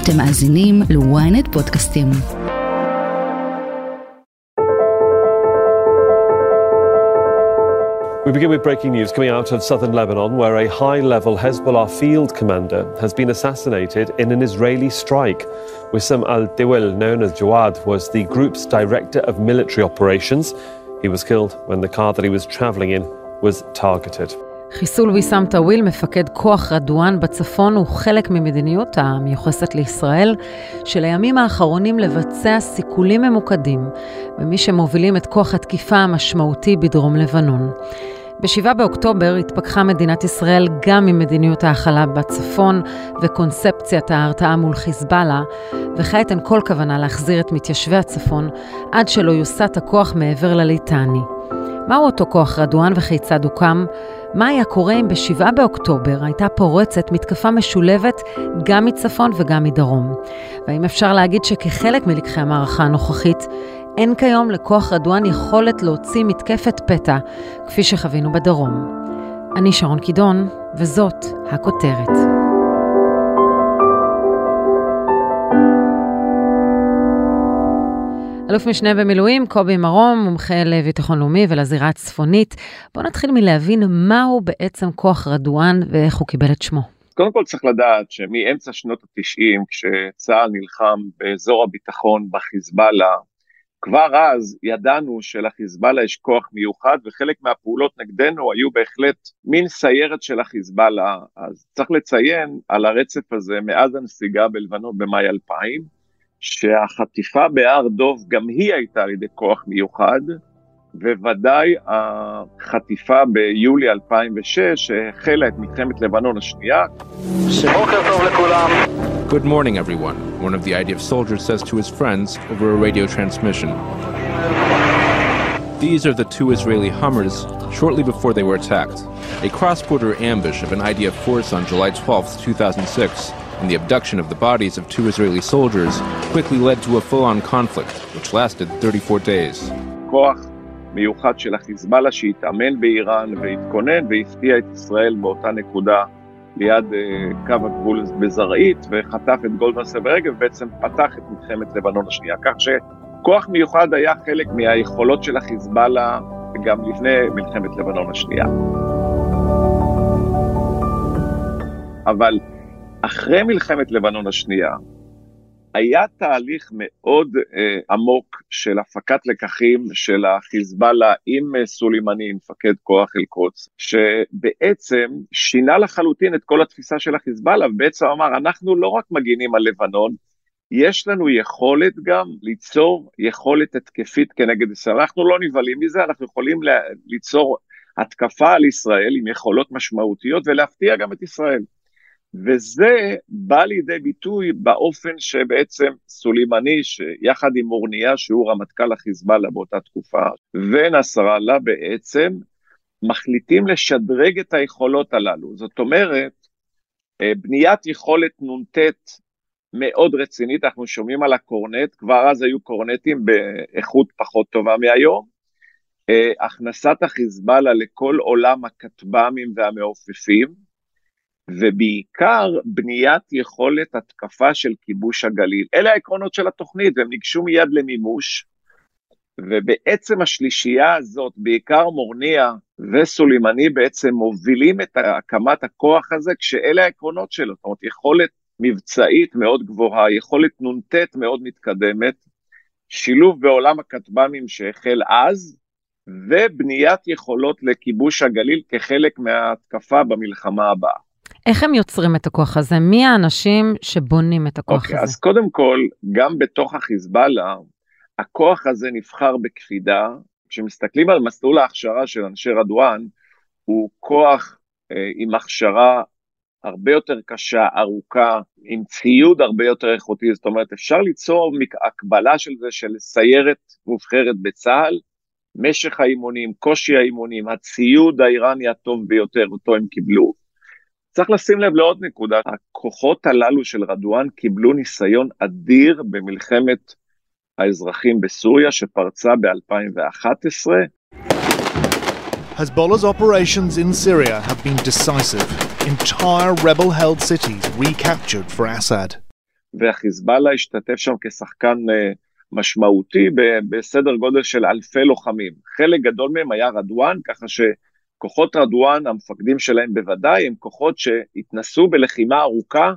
אתם מאזינים ל-ynet פודקאסטים. We begin with breaking news coming out of southern Lebanon, where a high level Hezbollah field commander has been assassinated in an Israeli strike. Wissam al Dewel, known as Jawad, was the group's director of military operations. He was killed when the car that he was travelling in was targeted. חיסול ויסאם טאוויל, מפקד כוח רדואן בצפון, הוא חלק ממדיניות המיוחסת לישראל, של הימים האחרונים לבצע סיכולים ממוקדים במי שמובילים את כוח התקיפה המשמעותי בדרום לבנון. ב-7 באוקטובר התפכחה מדינת ישראל גם ממדיניות ההכלה בצפון וקונספציית ההרתעה מול חיזבאללה, וכעת אין כל כוונה להחזיר את מתיישבי הצפון עד שלא יוסט הכוח מעבר לליטני. מהו אותו כוח רדואן וכיצד הוקם? מה היה קורה אם ב-7 באוקטובר הייתה פורצת מתקפה משולבת גם מצפון וגם מדרום? והאם אפשר להגיד שכחלק מלקחי המערכה הנוכחית, אין כיום לכוח רדואן יכולת להוציא מתקפת פתע, כפי שחווינו בדרום? אני שרון קידון, וזאת הכותרת. אלוף משנה במילואים, קובי מרום, מומחה לביטחון לאומי ולזירה הצפונית. בואו נתחיל מלהבין מהו בעצם כוח רדואן ואיך הוא קיבל את שמו. קודם כל צריך לדעת שמאמצע שנות ה-90, כשצה"ל נלחם באזור הביטחון בחיזבאללה, כבר אז ידענו שלחיזבאללה יש כוח מיוחד, וחלק מהפעולות נגדנו היו בהחלט מין סיירת של החיזבאללה. אז צריך לציין על הרצף הזה מאז הנסיגה בלבנון במאי 2000, שהחטיפה בהר דוב גם היא הייתה על ידי כוח מיוחד, וודאי החטיפה ביולי 2006 שהחלה את מלחמת לבנון השנייה. בוקר טוב לכולם. Good morning, everyone, one of the IDF soldiers says to his friends over a radio transmission. These are the two Israeli Hummers shortly before they were attacked. A cross border ambush of an IDF force on July 12, 2006, and the abduction of the bodies of two Israeli soldiers quickly led to a full on conflict, which lasted 34 days. מיוחד של החיזבאללה שהתאמן באיראן והתכונן והפתיע את ישראל באותה נקודה ליד uh, קו הגבול בזרעית וחטף את גולדווסר ברגב ובעצם פתח את מלחמת לבנון השנייה. כך שכוח מיוחד היה חלק מהיכולות של החיזבאללה גם לפני מלחמת לבנון השנייה. אבל אחרי מלחמת לבנון השנייה, היה תהליך מאוד אה, עמוק של הפקת לקחים של החיזבאללה עם אה, סולימני, מפקד כוח אל-קודס, שבעצם שינה לחלוטין את כל התפיסה של החיזבאללה, ובעצם אמר, אנחנו לא רק מגינים על לבנון, יש לנו יכולת גם ליצור יכולת התקפית כנגד ישראל. אנחנו לא נבהלים מזה, אנחנו יכולים ליצור התקפה על ישראל עם יכולות משמעותיות ולהפתיע גם את ישראל. וזה בא לידי ביטוי באופן שבעצם סולימני, שיחד עם מורניה, שהוא רמטכ"ל החיזבאללה באותה תקופה, ונסראללה בעצם מחליטים לשדרג את היכולות הללו. זאת אומרת, אה, בניית יכולת נ"ט מאוד רצינית, אנחנו שומעים על הקורנט, כבר אז היו קורנטים באיכות פחות טובה מהיום. אה, הכנסת החיזבאללה לכל עולם הכטב"מים והמעופפים, ובעיקר בניית יכולת התקפה של כיבוש הגליל. אלה העקרונות של התוכנית, והם ניגשו מיד למימוש, ובעצם השלישייה הזאת, בעיקר מורניה וסולימני בעצם מובילים את הקמת הכוח הזה, כשאלה העקרונות שלו, זאת אומרת יכולת מבצעית מאוד גבוהה, יכולת נ"ט מאוד מתקדמת, שילוב בעולם הכטב"מים שהחל אז, ובניית יכולות לכיבוש הגליל כחלק מההתקפה במלחמה הבאה. איך הם יוצרים את הכוח הזה? מי האנשים שבונים את הכוח okay, אוקיי, הזה? אז קודם כל, גם בתוך החיזבאללה, הכוח הזה נבחר בקפידה. כשמסתכלים על מסלול ההכשרה של אנשי רדואן, הוא כוח אה, עם הכשרה הרבה יותר קשה, ארוכה, עם ציוד הרבה יותר איכותי, זאת אומרת, אפשר ליצור הקבלה של זה של סיירת מובחרת בצה"ל, משך האימונים, קושי האימונים, הציוד האיראני הטוב ביותר, אותו הם קיבלו. צריך לשים לב לעוד נקודה, הכוחות הללו של רדואן קיבלו ניסיון אדיר במלחמת האזרחים בסוריה שפרצה ב-2011. Hezbollah's operations in Syria have been decisive. Entire rebel held cities recaptured for Assad. והחיזבאללה השתתף שם כשחקן אה, משמעותי בסדר גודל של אלפי לוחמים. חלק גדול מהם היה רדואן, ככה שכוחות רדואן, המפקדים שלהם בוודאי, הם כוחות שהתנסו בלחימה ארוכה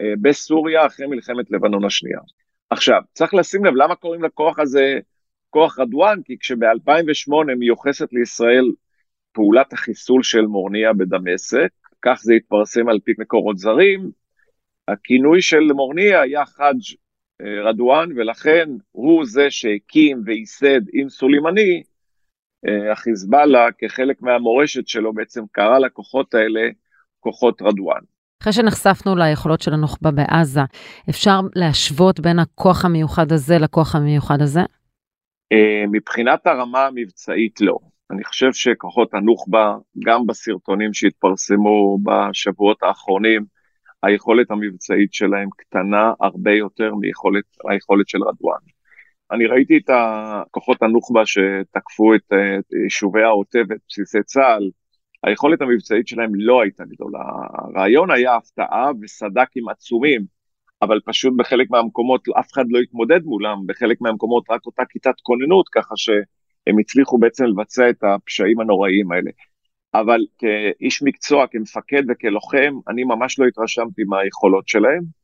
אה, בסוריה אחרי מלחמת לבנון השנייה. עכשיו, צריך לשים לב למה קוראים לכוח הזה כוח רדואן, כי כשב-2008 מיוחסת לישראל פעולת החיסול של מורניה בדמשק, כך זה התפרסם על פי מקורות זרים, הכינוי של מורניה היה חאג' אה, רדואן, ולכן הוא זה שהקים וייסד עם סולימני, החיזבאללה כחלק מהמורשת שלו בעצם קרא לכוחות האלה כוחות רדואן. אחרי שנחשפנו ליכולות של הנוח'בה בעזה, אפשר להשוות בין הכוח המיוחד הזה לכוח המיוחד הזה? אה, מבחינת הרמה המבצעית לא. אני חושב שכוחות הנוח'בה, גם בסרטונים שהתפרסמו בשבועות האחרונים, היכולת המבצעית שלהם קטנה הרבה יותר מהיכולת של רדואן. אני ראיתי את הכוחות הנוח'בה שתקפו את, את יישובי העוטף ואת בסיסי צה"ל, היכולת המבצעית שלהם לא הייתה גדולה. הרעיון היה הפתעה וסד"כים עצומים, אבל פשוט בחלק מהמקומות אף אחד לא התמודד מולם, בחלק מהמקומות רק אותה כיתת כוננות, ככה שהם הצליחו בעצם לבצע את הפשעים הנוראיים האלה. אבל כאיש מקצוע, כמפקד וכלוחם, אני ממש לא התרשמתי מהיכולות שלהם.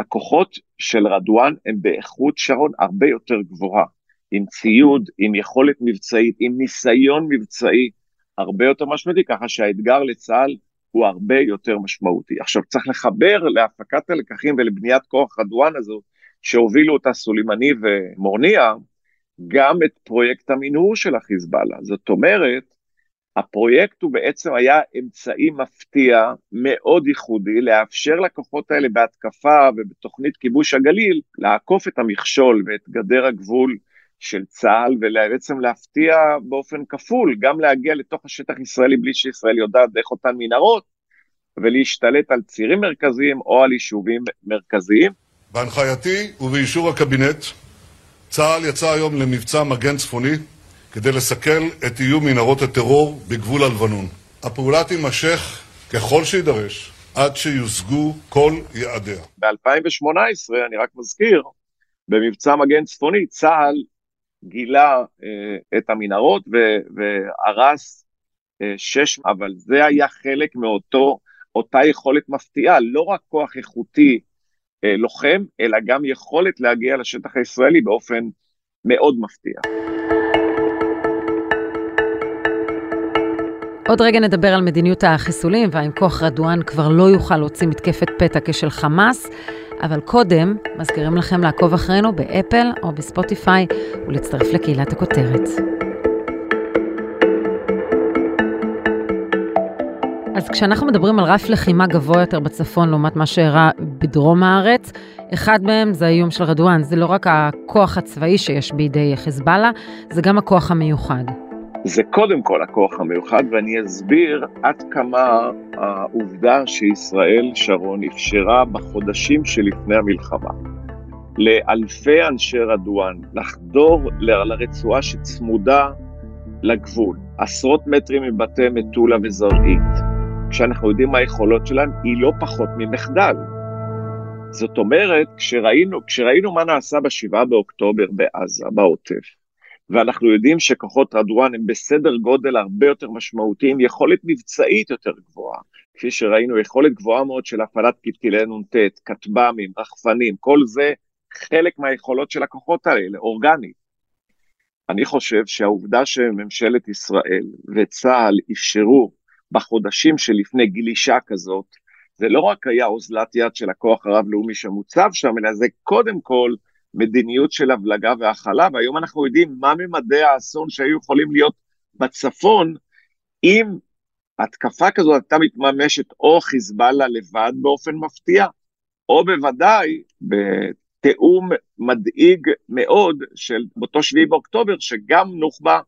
הכוחות של רדואן הם באיכות שרון הרבה יותר גבוהה, עם ציוד, עם יכולת מבצעית, עם ניסיון מבצעי הרבה יותר משמעותי, ככה שהאתגר לצה"ל הוא הרבה יותר משמעותי. עכשיו צריך לחבר להפקת הלקחים ולבניית כוח רדואן הזו, שהובילו אותה סולימני ומורניה, גם את פרויקט המנהור של החיזבאללה. זאת אומרת, הפרויקט הוא בעצם היה אמצעי מפתיע מאוד ייחודי לאפשר לכוחות האלה בהתקפה ובתוכנית כיבוש הגליל לעקוף את המכשול ואת גדר הגבול של צה"ל ובעצם להפתיע באופן כפול, גם להגיע לתוך השטח ישראלי בלי שישראל יודעת דרך אותן מנהרות ולהשתלט על צירים מרכזיים או על יישובים מרכזיים. בהנחייתי ובאישור הקבינט, צה"ל יצא היום למבצע מגן צפוני כדי לסכל את איום מנהרות הטרור בגבול הלבנון. הפעולה תימשך ככל שיידרש עד שיושגו כל יעדיה. ב-2018, אני רק מזכיר, במבצע מגן צפוני, צה"ל גילה אה, את המנהרות והרס אה, שש, אבל זה היה חלק מאותו, אותה יכולת מפתיעה, לא רק כוח איכותי אה, לוחם, אלא גם יכולת להגיע לשטח הישראלי באופן מאוד מפתיע. עוד רגע נדבר על מדיניות החיסולים והאם כוח רדואן כבר לא יוכל להוציא מתקפת פתע כשל חמאס, אבל קודם מזכירים לכם לעקוב אחרינו באפל או בספוטיפיי ולהצטרף לקהילת הכותרת. אז כשאנחנו מדברים על רף לחימה גבוה יותר בצפון לעומת מה שאירע בדרום הארץ, אחד מהם זה האיום של רדואן. זה לא רק הכוח הצבאי שיש בידי חיזבאללה, זה גם הכוח המיוחד. זה קודם כל הכוח המיוחד, ואני אסביר עד כמה העובדה שישראל, שרון, אפשרה בחודשים שלפני המלחמה לאלפי אנשי רדואן לחדור לרצועה שצמודה לגבול, עשרות מטרים מבתי מטולה וזרעית, כשאנחנו יודעים מה היכולות שלהם, היא לא פחות ממחדל. זאת אומרת, כשראינו, כשראינו מה נעשה בשבעה באוקטובר בעזה, בעוטף, ואנחנו יודעים שכוחות רדואן הם בסדר גודל הרבה יותר משמעותי, עם יכולת מבצעית יותר גבוהה. כפי שראינו, יכולת גבוהה מאוד של הפעלת פתקילי נ"ט, כטב"מים, רחפנים, כל זה חלק מהיכולות של הכוחות האלה, אורגנית. אני חושב שהעובדה שממשלת ישראל וצה"ל אפשרו בחודשים שלפני גלישה כזאת, זה לא רק היה אוזלת יד של הכוח הרב-לאומי שמוצב שם, אלא זה קודם כל מדיניות של הבלגה והכלה, והיום אנחנו יודעים מה ממדי האסון שהיו יכולים להיות בצפון, אם התקפה כזאת הייתה מתממשת או חיזבאללה לבד באופן מפתיע, או בוודאי בתיאום מדאיג מאוד של אותו שביעי באוקטובר, שגם נוח'בה,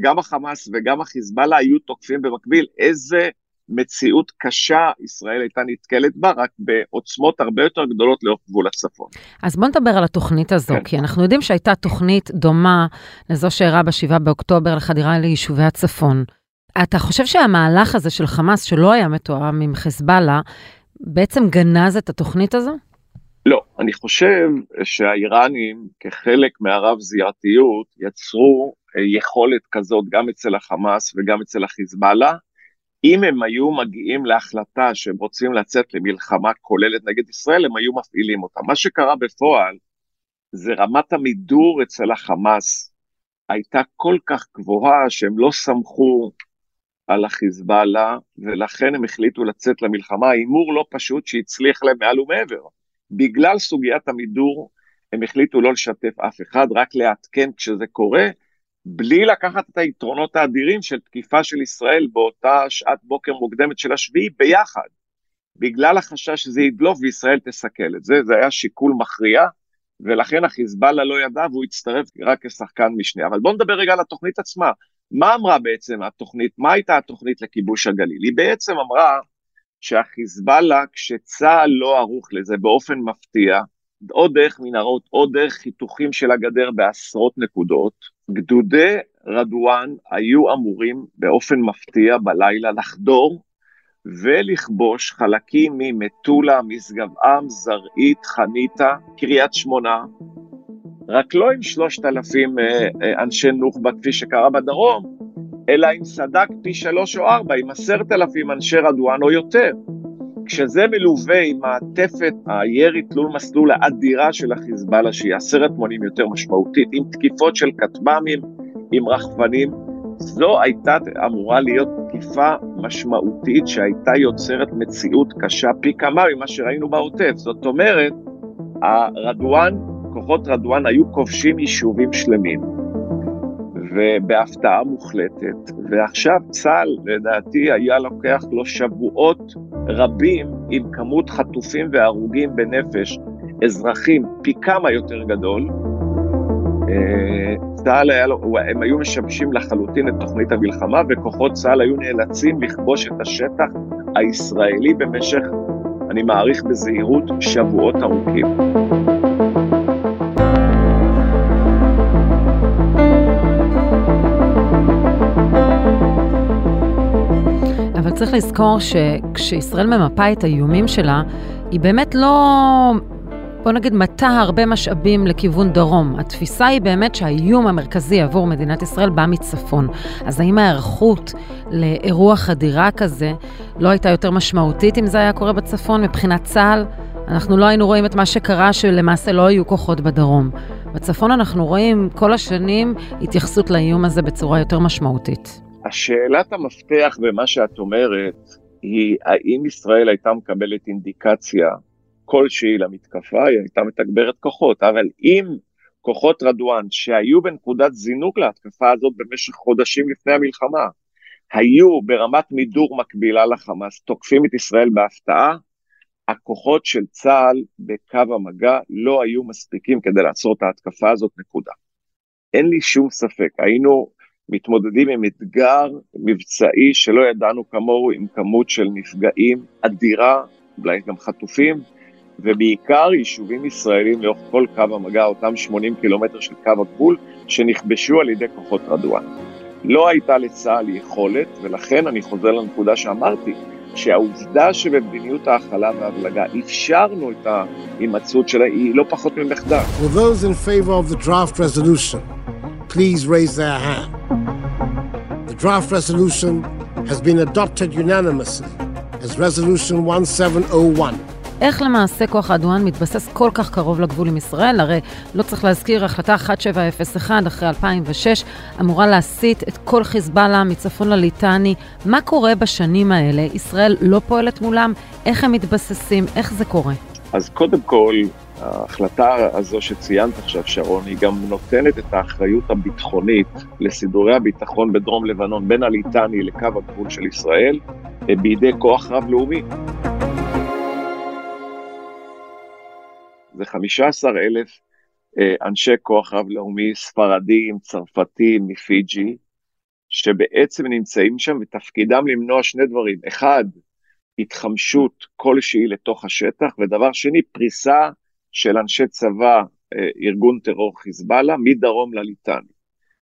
גם החמאס וגם החיזבאללה היו תוקפים במקביל. איזה מציאות קשה ישראל הייתה נתקלת בה, רק בעוצמות הרבה יותר גדולות לאורך גבול הצפון. אז בוא נדבר על התוכנית הזו, כן. כי אנחנו יודעים שהייתה תוכנית דומה לזו שאירעה ב-7 באוקטובר לחדירה ליישובי הצפון. אתה חושב שהמהלך הזה של חמאס, שלא היה מתואם עם חיזבאללה, בעצם גנז את התוכנית הזו? לא. אני חושב שהאיראנים, כחלק מהרב-זירתיות, יצרו אה, יכולת כזאת גם אצל החמאס וגם אצל החיזבאללה. אם הם היו מגיעים להחלטה שהם רוצים לצאת למלחמה כוללת נגד ישראל, הם היו מפעילים אותה. מה שקרה בפועל, זה רמת המידור אצל החמאס הייתה כל כך גבוהה שהם לא סמכו על החיזבאללה, ולכן הם החליטו לצאת למלחמה, הימור לא פשוט שהצליח להם מעל ומעבר. בגלל סוגיית המידור, הם החליטו לא לשתף אף אחד, רק לעדכן כשזה קורה, בלי לקחת את היתרונות האדירים של תקיפה של ישראל באותה שעת בוקר מוקדמת של השביעי ביחד, בגלל החשש שזה ידלוף וישראל תסכל את זה, זה היה שיקול מכריע, ולכן החיזבאללה לא ידע והוא הצטרף רק כשחקן משנה. אבל בואו נדבר רגע על התוכנית עצמה. מה אמרה בעצם התוכנית, מה הייתה התוכנית לכיבוש הגליל? היא בעצם אמרה שהחיזבאללה, כשצה"ל לא ערוך לזה באופן מפתיע, או דרך מנהרות או דרך חיתוכים של הגדר בעשרות נקודות, גדודי רדואן היו אמורים באופן מפתיע בלילה לחדור ולכבוש חלקים ממטולה, משגב-עם, זרעית, חניתה, קריית שמונה, רק לא עם שלושת אלפים אה, אה, אנשי נוח'בה כפי שקרה בדרום, אלא עם סד"כ פי שלוש או ארבע, עם עשרת אלפים אנשי רדואן או יותר. כשזה מלווה עם מעטפת הירי תלול מסלול האדירה של החיזבאללה, שהיא עשרת מונים יותר משמעותית, עם תקיפות של כטב"מים, עם רחפנים, זו הייתה אמורה להיות תקיפה משמעותית שהייתה יוצרת מציאות קשה פי כמה ממה שראינו בעוטף. זאת אומרת, הרדואן, כוחות רדואן היו כובשים יישובים שלמים, ובהפתעה מוחלטת, ועכשיו צה"ל, לדעתי, היה לוקח לו שבועות רבים עם כמות חטופים והרוגים בנפש, אזרחים פי כמה יותר גדול, אה, צה"ל היה לו, הם היו משבשים לחלוטין את תוכנית המלחמה, וכוחות צה"ל היו נאלצים לכבוש את השטח הישראלי במשך, אני מעריך בזהירות, שבועות ארוכים. צריך לזכור שכשישראל ממפה את האיומים שלה, היא באמת לא בוא נגיד, מטה הרבה משאבים לכיוון דרום. התפיסה היא באמת שהאיום המרכזי עבור מדינת ישראל בא מצפון. אז האם ההיערכות לאירוע חדירה כזה לא הייתה יותר משמעותית אם זה היה קורה בצפון מבחינת צה"ל? אנחנו לא היינו רואים את מה שקרה, שלמעשה לא היו כוחות בדרום. בצפון אנחנו רואים כל השנים התייחסות לאיום הזה בצורה יותר משמעותית. השאלת המפתח במה שאת אומרת היא האם ישראל הייתה מקבלת אינדיקציה כלשהי למתקפה, היא הייתה מתגברת כוחות, אבל אם כוחות רדואן שהיו בנקודת זינוק להתקפה הזאת במשך חודשים לפני המלחמה, היו ברמת מידור מקבילה לחמאס, תוקפים את ישראל בהפתעה, הכוחות של צה"ל בקו המגע לא היו מספיקים כדי לעצור את ההתקפה הזאת, נקודה. אין לי שום ספק, היינו מתמודדים עם אתגר מבצעי שלא ידענו כמוהו, עם כמות של נפגעים אדירה, אולי גם חטופים, ובעיקר יישובים ישראלים לאורך כל קו המגע, אותם 80 קילומטר של קו הגבול, שנכבשו על ידי כוחות רדואן. לא הייתה לצה"ל יכולת, ולכן אני חוזר לנקודה שאמרתי, שהעובדה שבמדיניות ההכלה וההבלגה אפשרנו את ההימצאות שלה היא לא פחות ממחדל. Please raise their hand. The draft resolution has been adopted unanimously as resolution 1701. איך למעשה כוח האדואן מתבסס כל כך קרוב לגבול עם ישראל? הרי לא צריך להזכיר, החלטה 1701 אחרי 2006 אמורה להסיט את כל חיזבאללה מצפון לליטני. מה קורה בשנים האלה? ישראל לא פועלת מולם? איך הם מתבססים? איך זה קורה? אז קודם כל, ההחלטה הזו שציינת עכשיו, שרון, היא גם נותנת את האחריות הביטחונית לסידורי הביטחון בדרום לבנון, בין הליטני לקו הגבול של ישראל, בידי כוח רב-לאומי. זה 15 אלף אה, אנשי כוח רב-לאומי, ספרדים, צרפתים, מפיג'י, שבעצם נמצאים שם ותפקידם למנוע שני דברים. אחד, התחמשות כלשהי לתוך השטח, ודבר שני, פריסה של אנשי צבא, אה, ארגון טרור חיזבאללה, מדרום לליטני.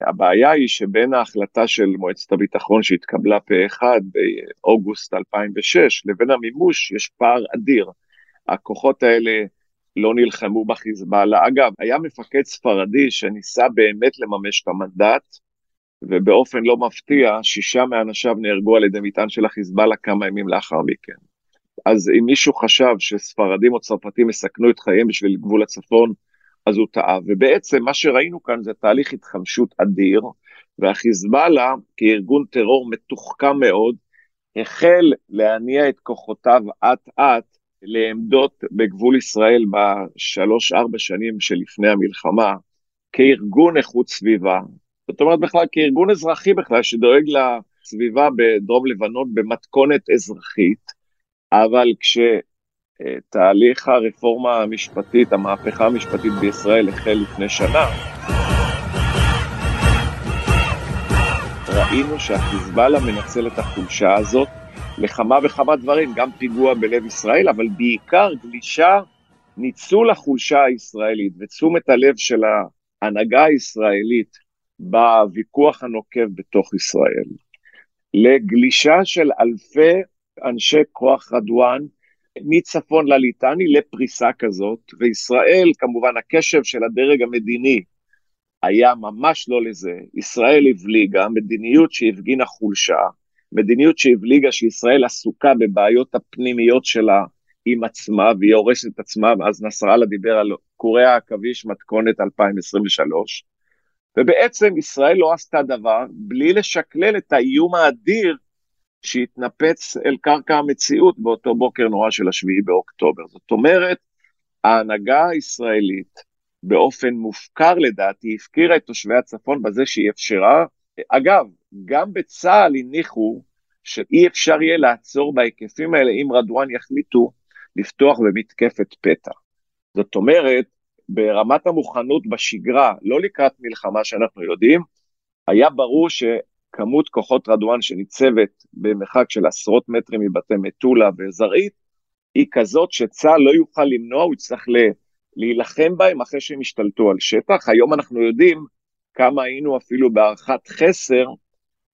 הבעיה היא שבין ההחלטה של מועצת הביטחון שהתקבלה פה אחד באוגוסט 2006 לבין המימוש יש פער אדיר. הכוחות האלה לא נלחמו בחיזבאללה. אגב, היה מפקד ספרדי שניסה באמת לממש את המנדט, ובאופן לא מפתיע, שישה מאנשיו נהרגו על ידי מטען של החיזבאללה כמה ימים לאחר מכן. אז אם מישהו חשב שספרדים או צרפתים יסכנו את חייהם בשביל גבול הצפון, אז הוא טעה. ובעצם מה שראינו כאן זה תהליך התחמשות אדיר, והחיזבאללה, כארגון טרור מתוחכם מאוד, החל להניע את כוחותיו אט-אט לעמדות בגבול ישראל בשלוש-ארבע שנים שלפני המלחמה, כארגון איכות סביבה, זאת אומרת בכלל כארגון אזרחי בכלל, שדואג לסביבה בדרום לבנון במתכונת אזרחית, אבל כשתהליך הרפורמה המשפטית, המהפכה המשפטית בישראל החל לפני שנה, ראינו שהחיזבאללה מנצל את החולשה הזאת לכמה וכמה דברים, גם פיגוע בלב ישראל, אבל בעיקר גלישה, ניצול החולשה הישראלית ותשומת הלב של ההנהגה הישראלית בוויכוח הנוקב בתוך ישראל, לגלישה של אלפי אנשי כוח רדואן מצפון לליטני לפריסה כזאת, וישראל, כמובן הקשב של הדרג המדיני היה ממש לא לזה. ישראל הבליגה מדיניות שהפגינה חולשה, מדיניות שהבליגה שישראל עסוקה בבעיות הפנימיות שלה עם עצמה, והיא הורסת את עצמה, אז נסראללה דיבר על קורי העכביש מתכונת 2023, ובעצם ישראל לא עשתה דבר בלי לשקלל את האיום האדיר שהתנפץ אל קרקע המציאות באותו בוקר נורא של השביעי באוקטובר. זאת אומרת, ההנהגה הישראלית באופן מופקר לדעתי הפקירה את תושבי הצפון בזה שהיא אפשרה, אגב, גם בצה"ל הניחו שאי אפשר יהיה לעצור בהיקפים האלה אם רדואן יחליטו לפתוח במתקפת פתע. זאת אומרת, ברמת המוכנות בשגרה, לא לקראת מלחמה שאנחנו יודעים, היה ברור שכמות כוחות רדואן שניצבת במרחק של עשרות מטרים מבתי מטולה וזרעית, היא כזאת שצה"ל לא יוכל למנוע, הוא יצטרך להילחם בהם אחרי שהם השתלטו על שטח. היום אנחנו יודעים כמה היינו אפילו בהערכת חסר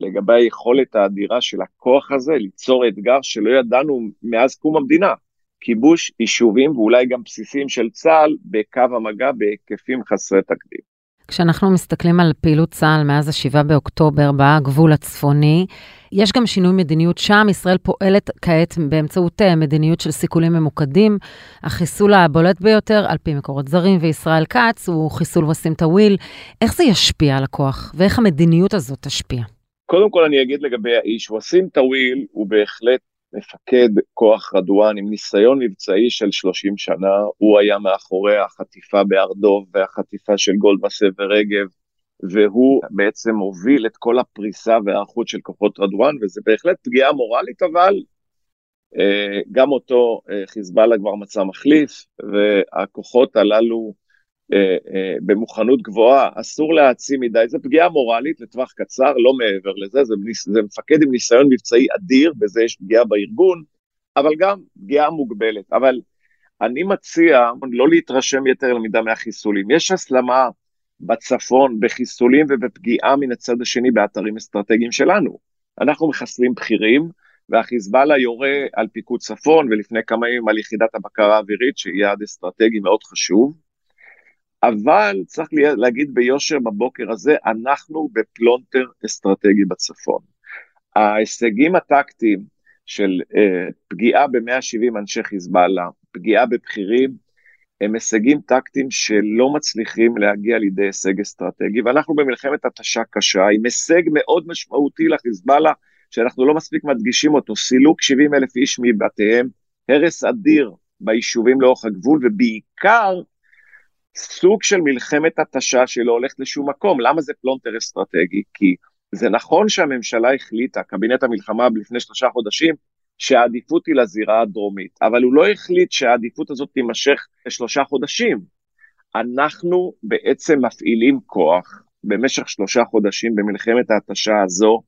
לגבי היכולת האדירה של הכוח הזה ליצור אתגר שלא ידענו מאז קום המדינה. כיבוש יישובים ואולי גם בסיסים של צה"ל בקו המגע בהיקפים חסרי תקדים. כשאנחנו מסתכלים על פעילות צה"ל מאז ה-7 באוקטובר בגבול הצפוני, יש גם שינוי מדיניות שם. ישראל פועלת כעת באמצעות אה, מדיניות של סיכולים ממוקדים. החיסול הבולט ביותר, על פי מקורות זרים וישראל כץ, הוא חיסול ויסאם טוויל. איך זה ישפיע על הכוח, ואיך המדיניות הזאת תשפיע? קודם כל אני אגיד לגבי האיש, ויסאם טוויל הוא בהחלט מפקד כוח רדואן עם ניסיון מבצעי של 30 שנה, הוא היה מאחורי החטיפה בהר דוב והחטיפה של גולדמסה ורגב, והוא בעצם הוביל את כל הפריסה וההיערכות של כוחות רדואן, וזה בהחלט פגיעה מורלית, אבל אה, גם אותו אה, חיזבאללה כבר מצא מחליף, והכוחות הללו במוכנות גבוהה, אסור להעצים מדי, זה פגיעה מורלית לטווח קצר, לא מעבר לזה, זה, זה מפקד עם ניסיון מבצעי אדיר, בזה יש פגיעה בארגון, אבל גם פגיעה מוגבלת. אבל אני מציע לא להתרשם יותר למידה מהחיסולים. יש הסלמה בצפון בחיסולים ובפגיעה מן הצד השני באתרים אסטרטגיים שלנו. אנחנו מחסלים בכירים, והחיזבאללה יורה על פיקוד צפון, ולפני כמה ימים על יחידת הבקרה האווירית, שהיא יעד אסטרטגי מאוד חשוב. אבל צריך להגיד ביושר בבוקר הזה, אנחנו בפלונטר אסטרטגי בצפון. ההישגים הטקטיים של אה, פגיעה ב-170 אנשי חיזבאללה, פגיעה בבכירים, הם הישגים טקטיים שלא מצליחים להגיע לידי הישג אסטרטגי, ואנחנו במלחמת התשה קשה, עם הישג מאוד משמעותי לחיזבאללה, שאנחנו לא מספיק מדגישים אותו, סילוק 70 אלף איש מבתיהם, הרס אדיר ביישובים לאורך הגבול, ובעיקר סוג של מלחמת התשה שלא הולכת לשום מקום. למה זה פלונטר אסטרטגי? כי זה נכון שהממשלה החליטה, קבינט המלחמה לפני שלושה חודשים, שהעדיפות היא לזירה הדרומית, אבל הוא לא החליט שהעדיפות הזאת תימשך לשלושה חודשים. אנחנו בעצם מפעילים כוח במשך שלושה חודשים במלחמת ההתשה הזו,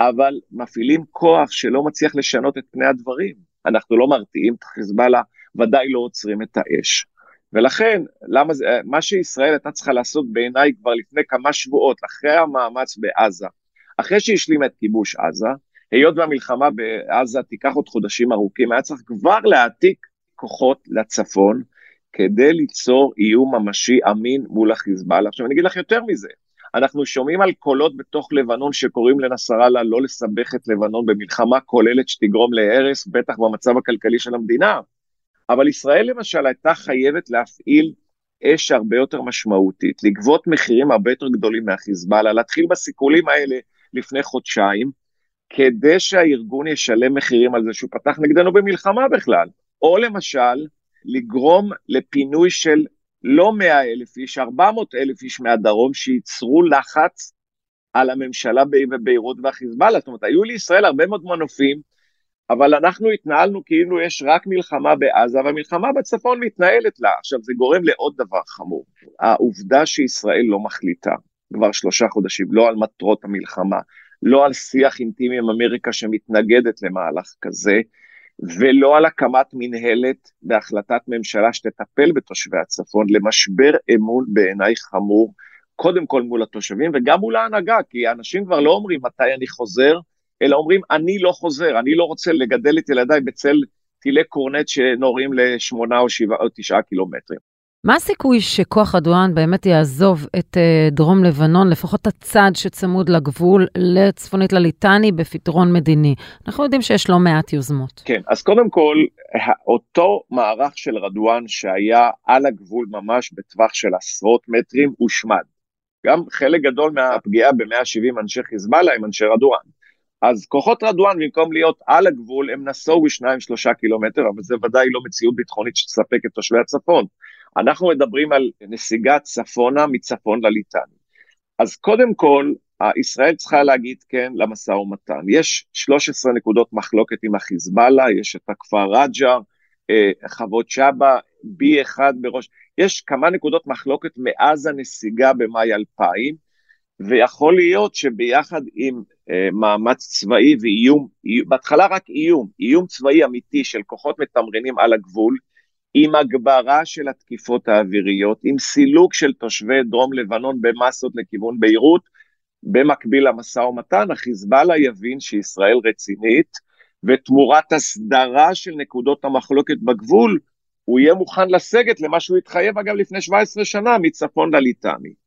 אבל מפעילים כוח שלא מצליח לשנות את פני הדברים. אנחנו לא מרתיעים את חיזבאללה, ודאי לא עוצרים את האש. ולכן, למה זה, מה שישראל הייתה צריכה לעשות בעיניי כבר לפני כמה שבועות, אחרי המאמץ בעזה, אחרי שהשלימה את כיבוש עזה, היות והמלחמה בעזה תיקח עוד חודשים ארוכים, היה צריך כבר להעתיק כוחות לצפון, כדי ליצור איום ממשי אמין מול החיזבאללה. עכשיו אני אגיד לך יותר מזה, אנחנו שומעים על קולות בתוך לבנון שקוראים לנסראללה לא לסבך את לבנון במלחמה כוללת שתגרום להרס, בטח במצב הכלכלי של המדינה. אבל ישראל למשל הייתה חייבת להפעיל אש הרבה יותר משמעותית, לגבות מחירים הרבה יותר גדולים מהחיזבאללה, להתחיל בסיכולים האלה לפני חודשיים, כדי שהארגון ישלם מחירים על זה שהוא פתח נגדנו במלחמה בכלל. או למשל, לגרום לפינוי של לא 100 אלף איש, 400 אלף איש מהדרום, שייצרו לחץ על הממשלה בביירות והחיזבאללה. זאת אומרת, היו לישראל הרבה מאוד מנופים, אבל אנחנו התנהלנו כאילו יש רק מלחמה בעזה, והמלחמה בצפון מתנהלת לה. עכשיו, זה גורם לעוד דבר חמור. העובדה שישראל לא מחליטה כבר שלושה חודשים, לא על מטרות המלחמה, לא על שיח אינטימי עם אמריקה שמתנגדת למהלך כזה, ולא על הקמת מנהלת בהחלטת ממשלה שתטפל בתושבי הצפון, למשבר אמון בעיניי חמור, קודם כל מול התושבים וגם מול ההנהגה, כי האנשים כבר לא אומרים מתי אני חוזר, אלא אומרים אני לא חוזר, אני לא רוצה לגדל את ילדיי בצל טילי קורנט שנורים לשמונה או שבעה או תשעה קילומטרים. מה הסיכוי שכוח ארדואן באמת יעזוב את uh, דרום לבנון, לפחות הצד שצמוד לגבול, לצפונית לליטני, בפתרון מדיני? אנחנו יודעים שיש לא מעט יוזמות. כן, אז קודם כל, אותו מערך של רדואן שהיה על הגבול ממש בטווח של עשרות מטרים, הושמד. גם חלק גדול מהפגיעה ב-170 אנשי חיזבאללה הם אנשי רדואן. אז כוחות רדואן, במקום להיות על הגבול, הם נסוגו שניים שלושה קילומטר, אבל זה ודאי לא מציאות ביטחונית שתספק את תושבי הצפון. אנחנו מדברים על נסיגה צפונה מצפון לליטני. אז קודם כל, ישראל צריכה להגיד כן למשא ומתן. יש 13 נקודות מחלוקת עם החיזבאללה, יש את הכפר רג'ר, אה, חוות שבא, B1 בראש, יש כמה נקודות מחלוקת מאז הנסיגה במאי 2000, ויכול להיות שביחד עם אה, מאמץ צבאי ואיום, בהתחלה רק איום, איום צבאי אמיתי של כוחות מתמרנים על הגבול, עם הגברה של התקיפות האוויריות, עם סילוק של תושבי דרום לבנון במסות לכיוון ביירות, במקביל למשא ומתן, החיזבאללה יבין שישראל רצינית, ותמורת הסדרה של נקודות המחלוקת בגבול, הוא יהיה מוכן לסגת למה שהוא התחייב אגב לפני 17 שנה מצפון לליטני.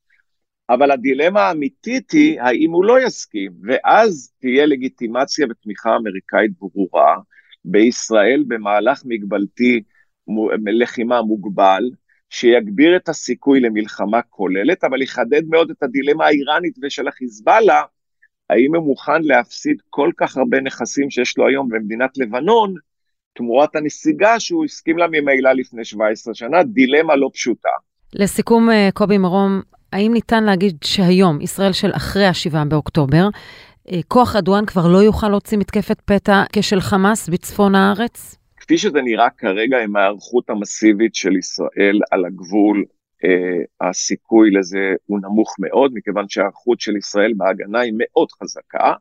אבל הדילמה האמיתית היא האם הוא לא יסכים, ואז תהיה לגיטימציה ותמיכה אמריקאית ברורה בישראל במהלך מגבלתי לחימה מוגבל, שיגביר את הסיכוי למלחמה כוללת, אבל יחדד מאוד את הדילמה האיראנית ושל החיזבאללה, האם הוא מוכן להפסיד כל כך הרבה נכסים שיש לו היום במדינת לבנון, תמורת הנסיגה שהוא הסכים לה ממילא לפני 17 שנה, דילמה לא פשוטה. לסיכום, אה, קובי מרום, האם ניתן להגיד שהיום, ישראל של אחרי ה-7 באוקטובר, אה, כוח אדואן כבר לא יוכל להוציא מתקפת פתע כשל חמאס בצפון הארץ? כפי שזה נראה כרגע עם ההיערכות המסיבית של ישראל על הגבול, אה, הסיכוי לזה הוא נמוך מאוד, מכיוון שההיערכות של ישראל בהגנה היא מאוד חזקה,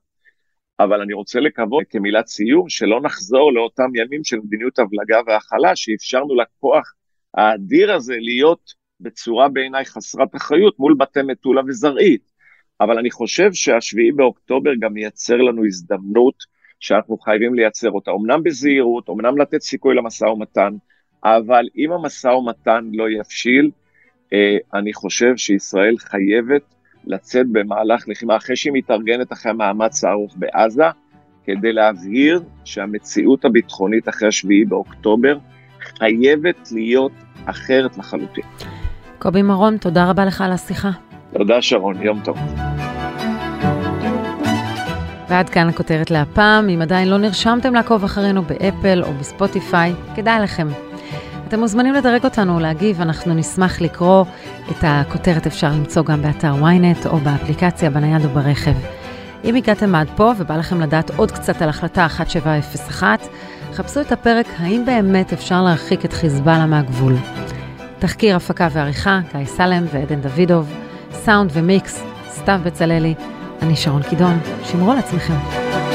אבל אני רוצה לקוות כמילת סיום שלא נחזור לאותם ימים של מדיניות הבלגה והכלה, שאפשרנו לכוח האדיר הזה להיות בצורה בעיניי חסרת אחריות מול בתי מטולה וזרעית. אבל אני חושב שהשביעי באוקטובר גם מייצר לנו הזדמנות שאנחנו חייבים לייצר אותה, אמנם בזהירות, אמנם לתת סיכוי למשא ומתן, אבל אם המשא ומתן לא יבשיל, אה, אני חושב שישראל חייבת לצאת במהלך לחימה אחרי שהיא מתארגנת אחרי המאמץ הארוך בעזה, כדי להבהיר שהמציאות הביטחונית אחרי השביעי באוקטובר חייבת להיות אחרת לחלוטין. קובי מרון, תודה רבה לך על השיחה. תודה שרון, יום טוב. ועד כאן הכותרת להפעם. אם עדיין לא נרשמתם לעקוב אחרינו באפל או בספוטיפיי, כדאי לכם. אתם מוזמנים לדרג אותנו ולהגיב, אנחנו נשמח לקרוא. את הכותרת אפשר למצוא גם באתר ynet או באפליקציה, בנייד או ברכב. אם הגעתם עד פה ובא לכם לדעת עוד קצת על החלטה 1701, חפשו את הפרק האם באמת אפשר להרחיק את חיזבאללה מהגבול. תחקיר, הפקה ועריכה, גיא סלם ועדן דוידוב, סאונד ומיקס, סתיו בצללי. אני שרון קידון, שמרו על עצמכם.